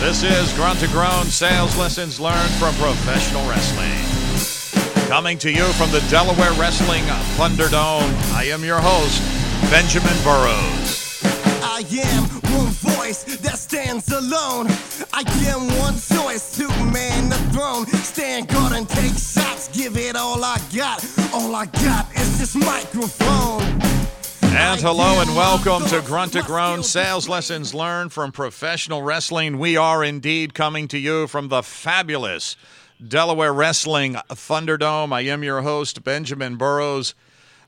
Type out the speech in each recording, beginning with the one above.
This is Grunt to Groan sales lessons learned from professional wrestling. Coming to you from the Delaware Wrestling Thunderdome, I am your host, Benjamin Burrows. I am one voice that stands alone. I am one choice to man the throne. Stand guard and take shots. Give it all I got. All I got is this microphone. And hello and welcome to Grunt to Groan Sales Lessons Learned from Professional Wrestling. We are indeed coming to you from the fabulous Delaware Wrestling Thunderdome. I am your host, Benjamin Burrows.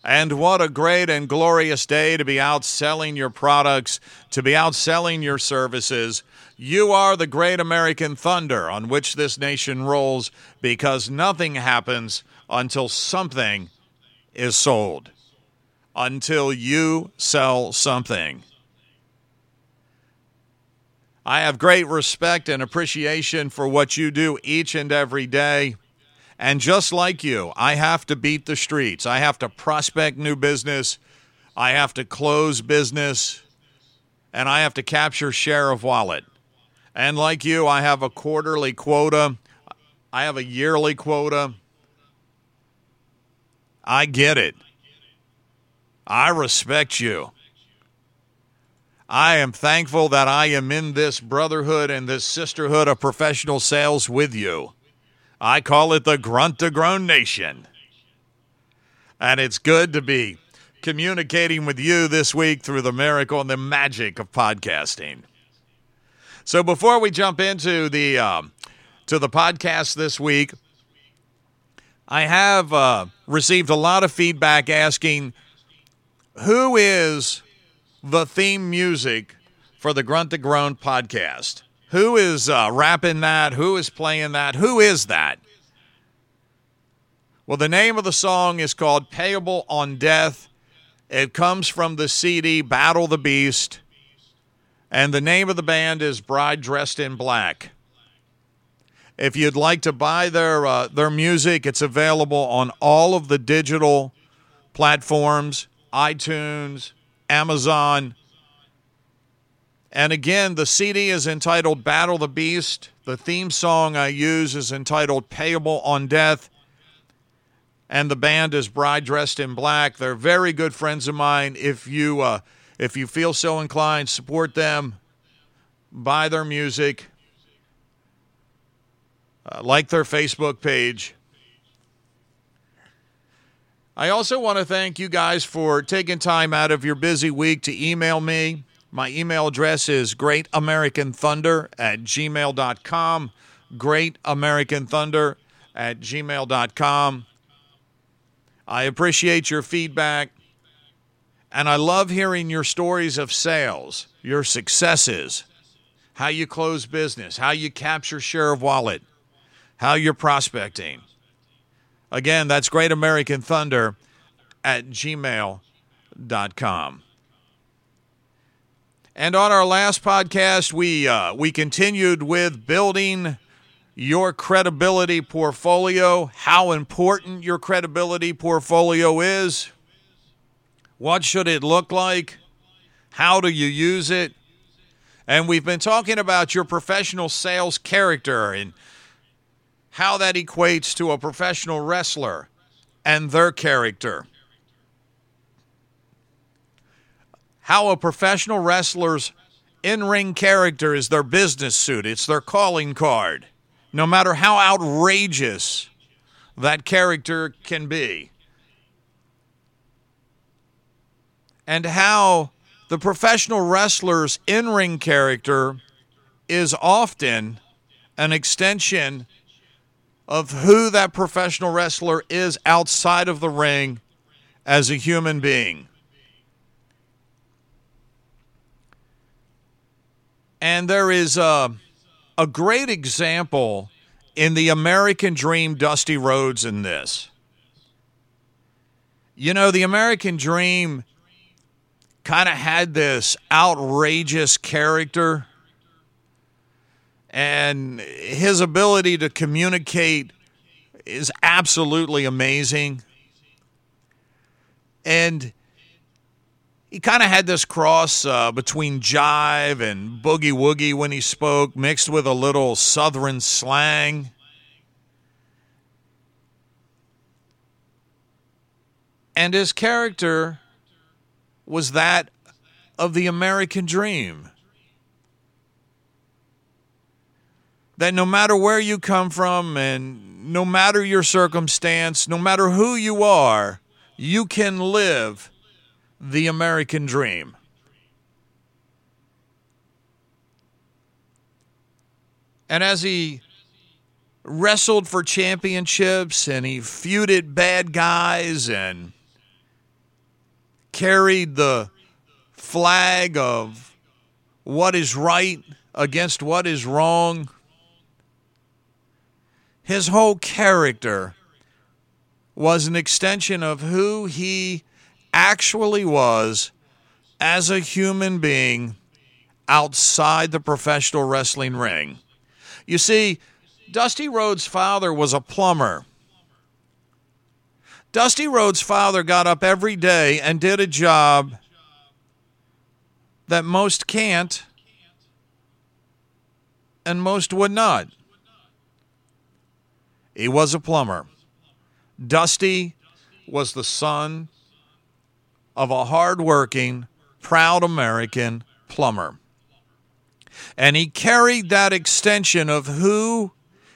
And what a great and glorious day to be out selling your products, to be out selling your services. You are the great American thunder on which this nation rolls because nothing happens until something is sold until you sell something. I have great respect and appreciation for what you do each and every day. And just like you, I have to beat the streets. I have to prospect new business. I have to close business. And I have to capture share of wallet. And like you, I have a quarterly quota. I have a yearly quota. I get it. I respect you. I am thankful that I am in this brotherhood and this sisterhood of professional sales with you. I call it the Grunt to Groan Nation. And it's good to be communicating with you this week through the miracle and the magic of podcasting. So before we jump into the um, to the podcast this week, I have uh, received a lot of feedback asking who is the theme music for the Grunt to Groan podcast? Who is uh, rapping that? Who is playing that? Who is that? Well, the name of the song is called Payable on Death. It comes from the CD Battle the Beast. And the name of the band is Bride Dressed in Black. If you'd like to buy their uh, their music, it's available on all of the digital platforms iTunes, Amazon. And again, the CD is entitled Battle the Beast. The theme song I use is entitled Payable on Death. And the band is Bride Dressed in Black. They're very good friends of mine. If you uh, if you feel so inclined, support them. Buy their music. Uh, like their Facebook page. I also want to thank you guys for taking time out of your busy week to email me. My email address is greatamericanthunder at gmail.com. Greatamericanthunder at gmail.com. I appreciate your feedback. And I love hearing your stories of sales, your successes, how you close business, how you capture share of wallet, how you're prospecting. Again, that's Great American Thunder at gmail.com. And on our last podcast, we uh, we continued with building your credibility portfolio, how important your credibility portfolio is, what should it look like, how do you use it, and we've been talking about your professional sales character and how that equates to a professional wrestler and their character. How a professional wrestler's in ring character is their business suit, it's their calling card, no matter how outrageous that character can be. And how the professional wrestler's in ring character is often an extension of who that professional wrestler is outside of the ring as a human being. And there is a, a great example in the American Dream, Dusty Rhodes, in this. You know, the American Dream kind of had this outrageous character and his ability to communicate is absolutely amazing. And he kind of had this cross uh, between jive and boogie woogie when he spoke, mixed with a little southern slang. And his character was that of the American dream. That no matter where you come from and no matter your circumstance, no matter who you are, you can live the American dream. And as he wrestled for championships and he feuded bad guys and carried the flag of what is right against what is wrong, his whole character was an extension of who he actually was as a human being outside the professional wrestling ring. You see, Dusty Rhodes' father was a plumber. Dusty Rhodes' father got up every day and did a job that most can't and most would not. He was a plumber. Dusty was the son of a hardworking, proud American plumber. And he carried that extension of who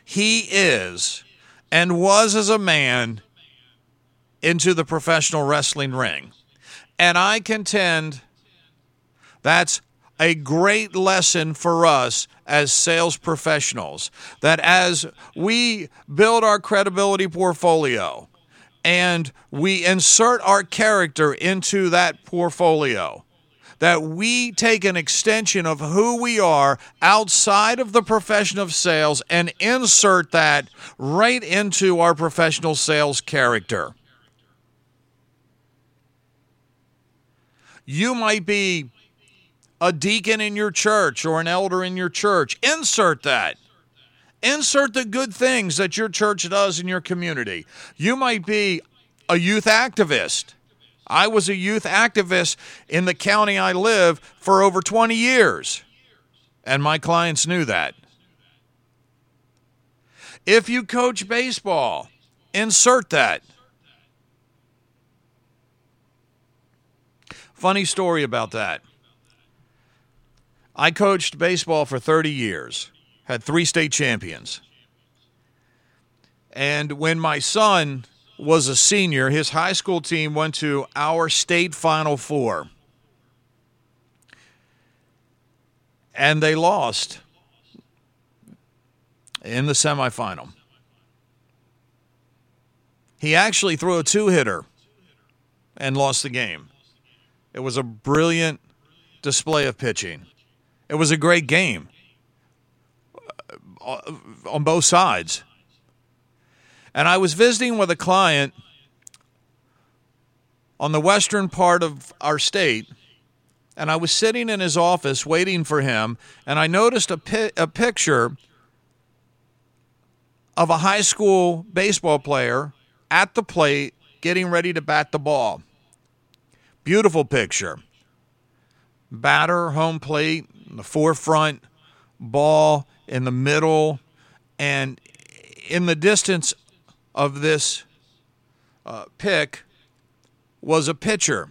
he is and was as a man into the professional wrestling ring. And I contend that's a great lesson for us as sales professionals that as we build our credibility portfolio and we insert our character into that portfolio, that we take an extension of who we are outside of the profession of sales and insert that right into our professional sales character. You might be a deacon in your church or an elder in your church. Insert that. Insert the good things that your church does in your community. You might be a youth activist. I was a youth activist in the county I live for over 20 years, and my clients knew that. If you coach baseball, insert that. Funny story about that. I coached baseball for 30 years, had three state champions. And when my son was a senior, his high school team went to our state Final Four. And they lost in the semifinal. He actually threw a two hitter and lost the game. It was a brilliant display of pitching. It was a great game uh, on both sides. And I was visiting with a client on the western part of our state, and I was sitting in his office waiting for him, and I noticed a, pi- a picture of a high school baseball player at the plate getting ready to bat the ball. Beautiful picture. Batter, home plate, in the forefront, ball in the middle, and in the distance of this uh, pick was a pitcher.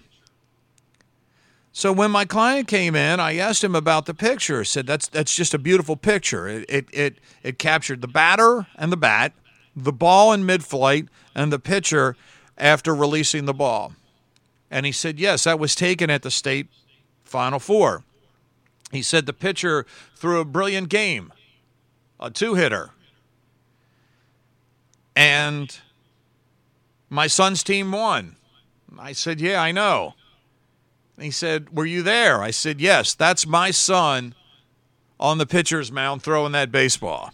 So when my client came in, I asked him about the picture. I said, "That's that's just a beautiful picture. It it it, it captured the batter and the bat, the ball in mid-flight, and the pitcher after releasing the ball." And he said, "Yes, that was taken at the state Final Four." He said the pitcher threw a brilliant game, a two-hitter, and my son's team won. I said, Yeah, I know. He said, Were you there? I said, Yes, that's my son on the pitcher's mound throwing that baseball.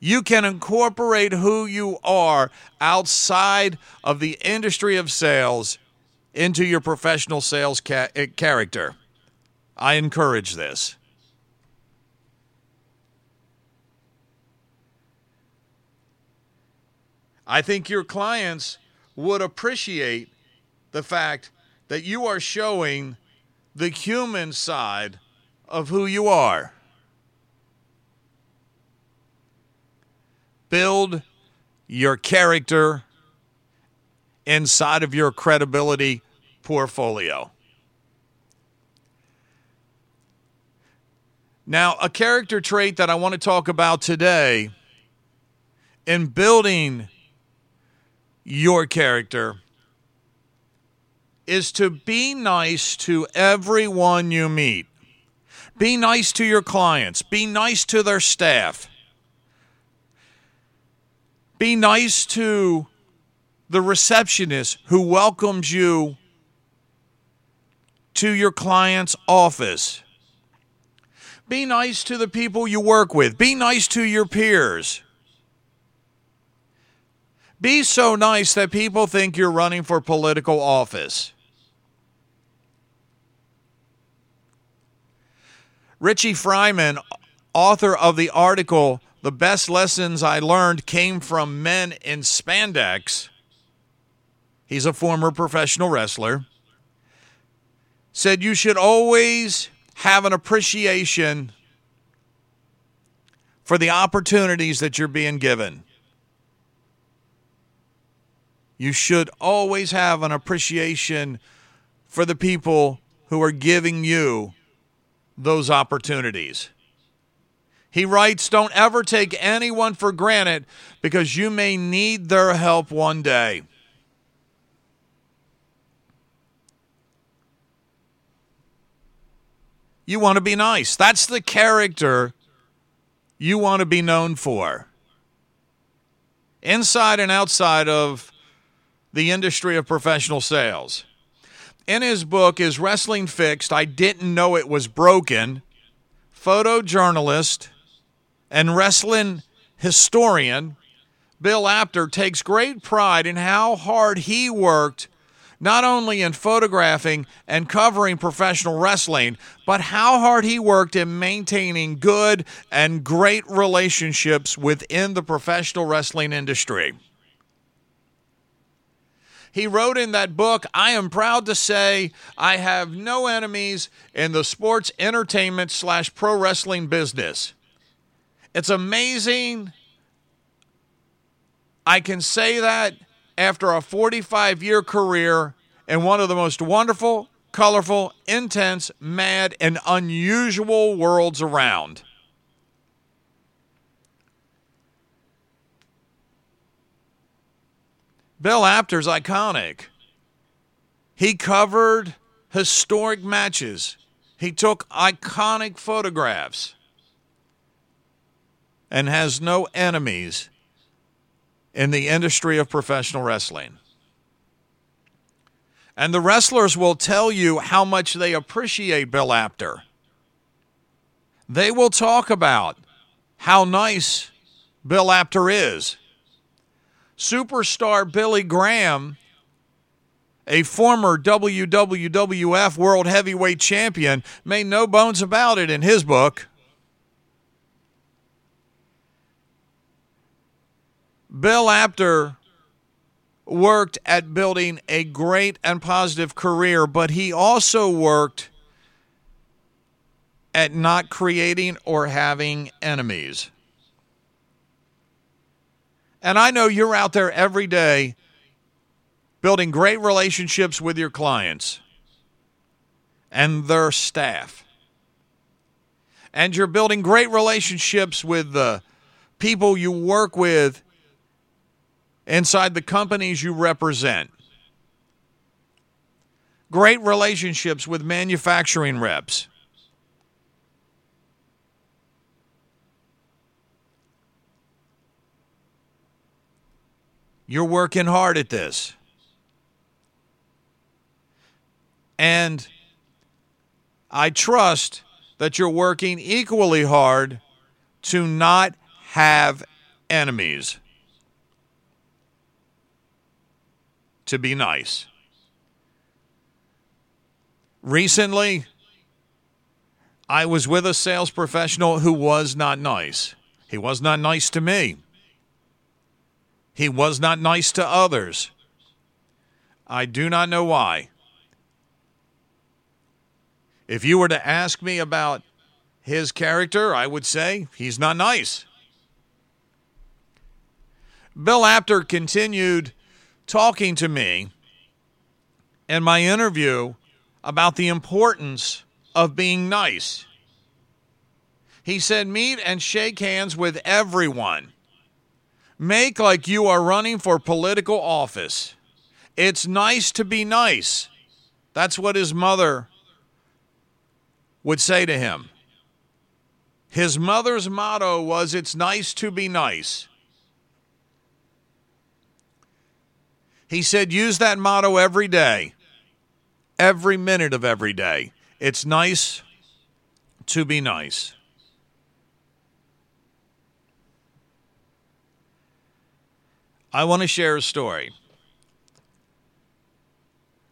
You can incorporate who you are outside of the industry of sales into your professional sales ca- eh, character. I encourage this. I think your clients would appreciate the fact that you are showing the human side of who you are. Build your character inside of your credibility portfolio. Now, a character trait that I want to talk about today in building your character is to be nice to everyone you meet. Be nice to your clients, be nice to their staff. Be nice to the receptionist who welcomes you to your client's office. Be nice to the people you work with. Be nice to your peers. Be so nice that people think you're running for political office. Richie Fryman, author of the article, The Best Lessons I Learned Came from Men in Spandex, he's a former professional wrestler, said you should always have an appreciation for the opportunities that you're being given. You should always have an appreciation for the people who are giving you those opportunities. He writes, Don't ever take anyone for granted because you may need their help one day. You want to be nice. That's the character you want to be known for. Inside and outside of the industry of professional sales. In his book, Is Wrestling Fixed? I Didn't Know It Was Broken, photojournalist and wrestling historian Bill Apter takes great pride in how hard he worked not only in photographing and covering professional wrestling, but how hard he worked in maintaining good and great relationships within the professional wrestling industry. He wrote in that book, I am proud to say I have no enemies in the sports entertainment slash pro wrestling business. It's amazing. I can say that after a 45 year career in one of the most wonderful, colorful, intense, mad, and unusual worlds around. Bill Apter's iconic. He covered historic matches. He took iconic photographs and has no enemies in the industry of professional wrestling. And the wrestlers will tell you how much they appreciate Bill Apter. They will talk about how nice Bill Apter is. Superstar Billy Graham, a former WWF World Heavyweight Champion, made no bones about it in his book. Bill Apter worked at building a great and positive career, but he also worked at not creating or having enemies. And I know you're out there every day building great relationships with your clients and their staff. And you're building great relationships with the people you work with inside the companies you represent. Great relationships with manufacturing reps. You're working hard at this. And I trust that you're working equally hard to not have enemies. To be nice. Recently, I was with a sales professional who was not nice. He was not nice to me. He was not nice to others. I do not know why. If you were to ask me about his character, I would say he's not nice. Bill Apter continued talking to me in my interview about the importance of being nice. He said, Meet and shake hands with everyone. Make like you are running for political office. It's nice to be nice. That's what his mother would say to him. His mother's motto was, It's nice to be nice. He said, Use that motto every day, every minute of every day. It's nice to be nice. I want to share a story.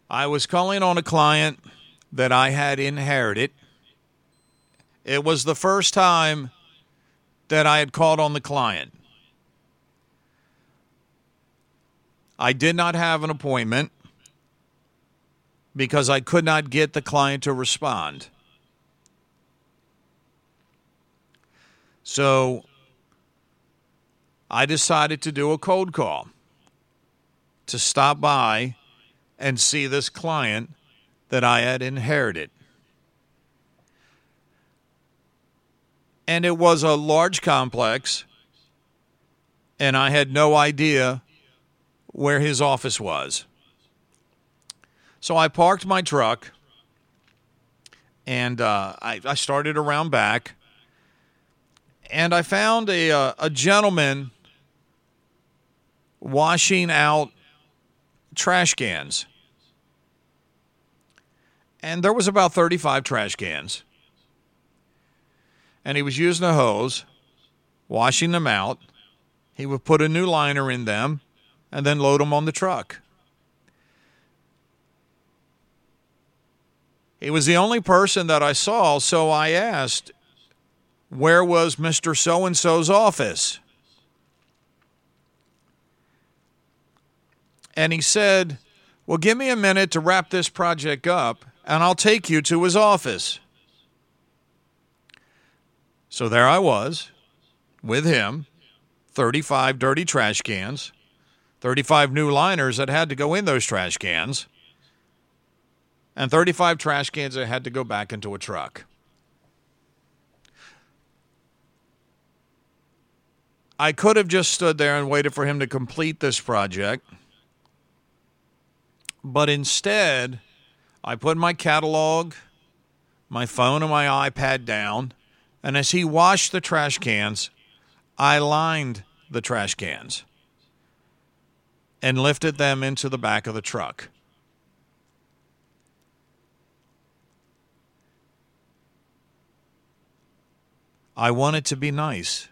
I was calling on a client that I had inherited. It was the first time that I had called on the client. I did not have an appointment because I could not get the client to respond. So I decided to do a cold call to stop by and see this client that I had inherited. And it was a large complex, and I had no idea where his office was. So I parked my truck and uh, I, I started around back and I found a, uh, a gentleman washing out trash cans. And there was about 35 trash cans. And he was using a hose, washing them out. He would put a new liner in them and then load them on the truck. He was the only person that I saw, so I asked, Where was Mr. So and so's office? And he said, Well, give me a minute to wrap this project up, and I'll take you to his office. So there I was with him, 35 dirty trash cans, 35 new liners that had to go in those trash cans, and 35 trash cans that had to go back into a truck. I could have just stood there and waited for him to complete this project but instead, I put my catalog, my phone, and my iPad down. And as he washed the trash cans, I lined the trash cans and lifted them into the back of the truck. I wanted to be nice.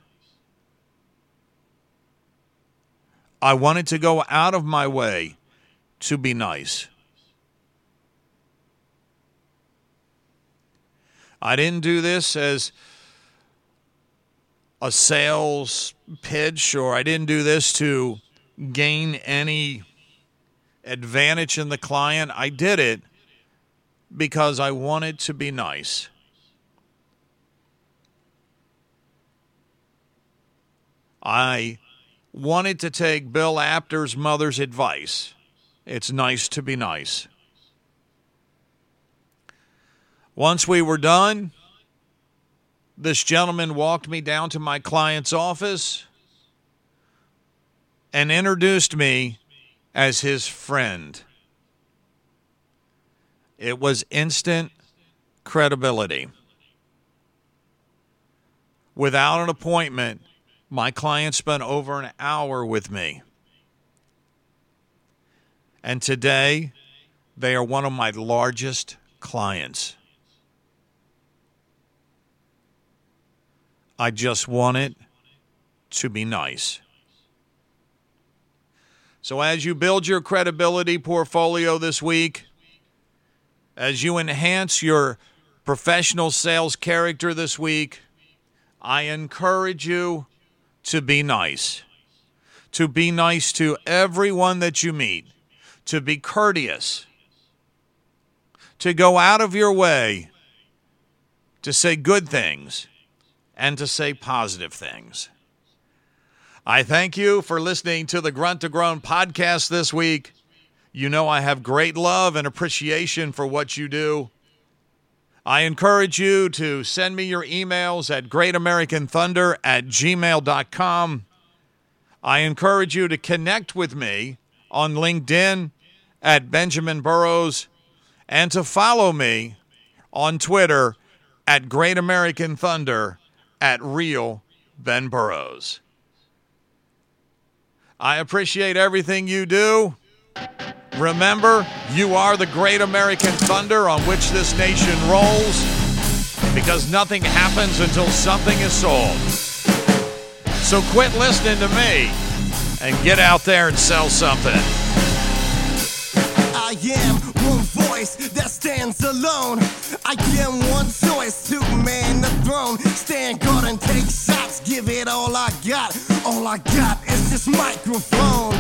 I wanted to go out of my way to be nice. I didn't do this as a sales pitch or I didn't do this to gain any advantage in the client. I did it because I wanted to be nice. I wanted to take Bill Apter's mother's advice. It's nice to be nice. Once we were done, this gentleman walked me down to my client's office and introduced me as his friend. It was instant credibility. Without an appointment, my client spent over an hour with me. And today, they are one of my largest clients. I just want it to be nice. So, as you build your credibility portfolio this week, as you enhance your professional sales character this week, I encourage you to be nice. To be nice to everyone that you meet to be courteous, to go out of your way to say good things and to say positive things. I thank you for listening to the Grunt to Groan podcast this week. You know I have great love and appreciation for what you do. I encourage you to send me your emails at greatamericanthunder at gmail.com. I encourage you to connect with me on LinkedIn at Benjamin Burrows and to follow me on Twitter at Great American Thunder at Real Ben Burrows. I appreciate everything you do. Remember, you are the great American thunder on which this nation rolls because nothing happens until something is sold. So quit listening to me and get out there and sell something. I am one voice that stands alone. I am one choice to man the throne. Stand guard and take shots, give it all I got. All I got this microphone.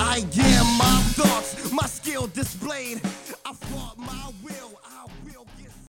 I am my thoughts, my skill displayed. I fought my will.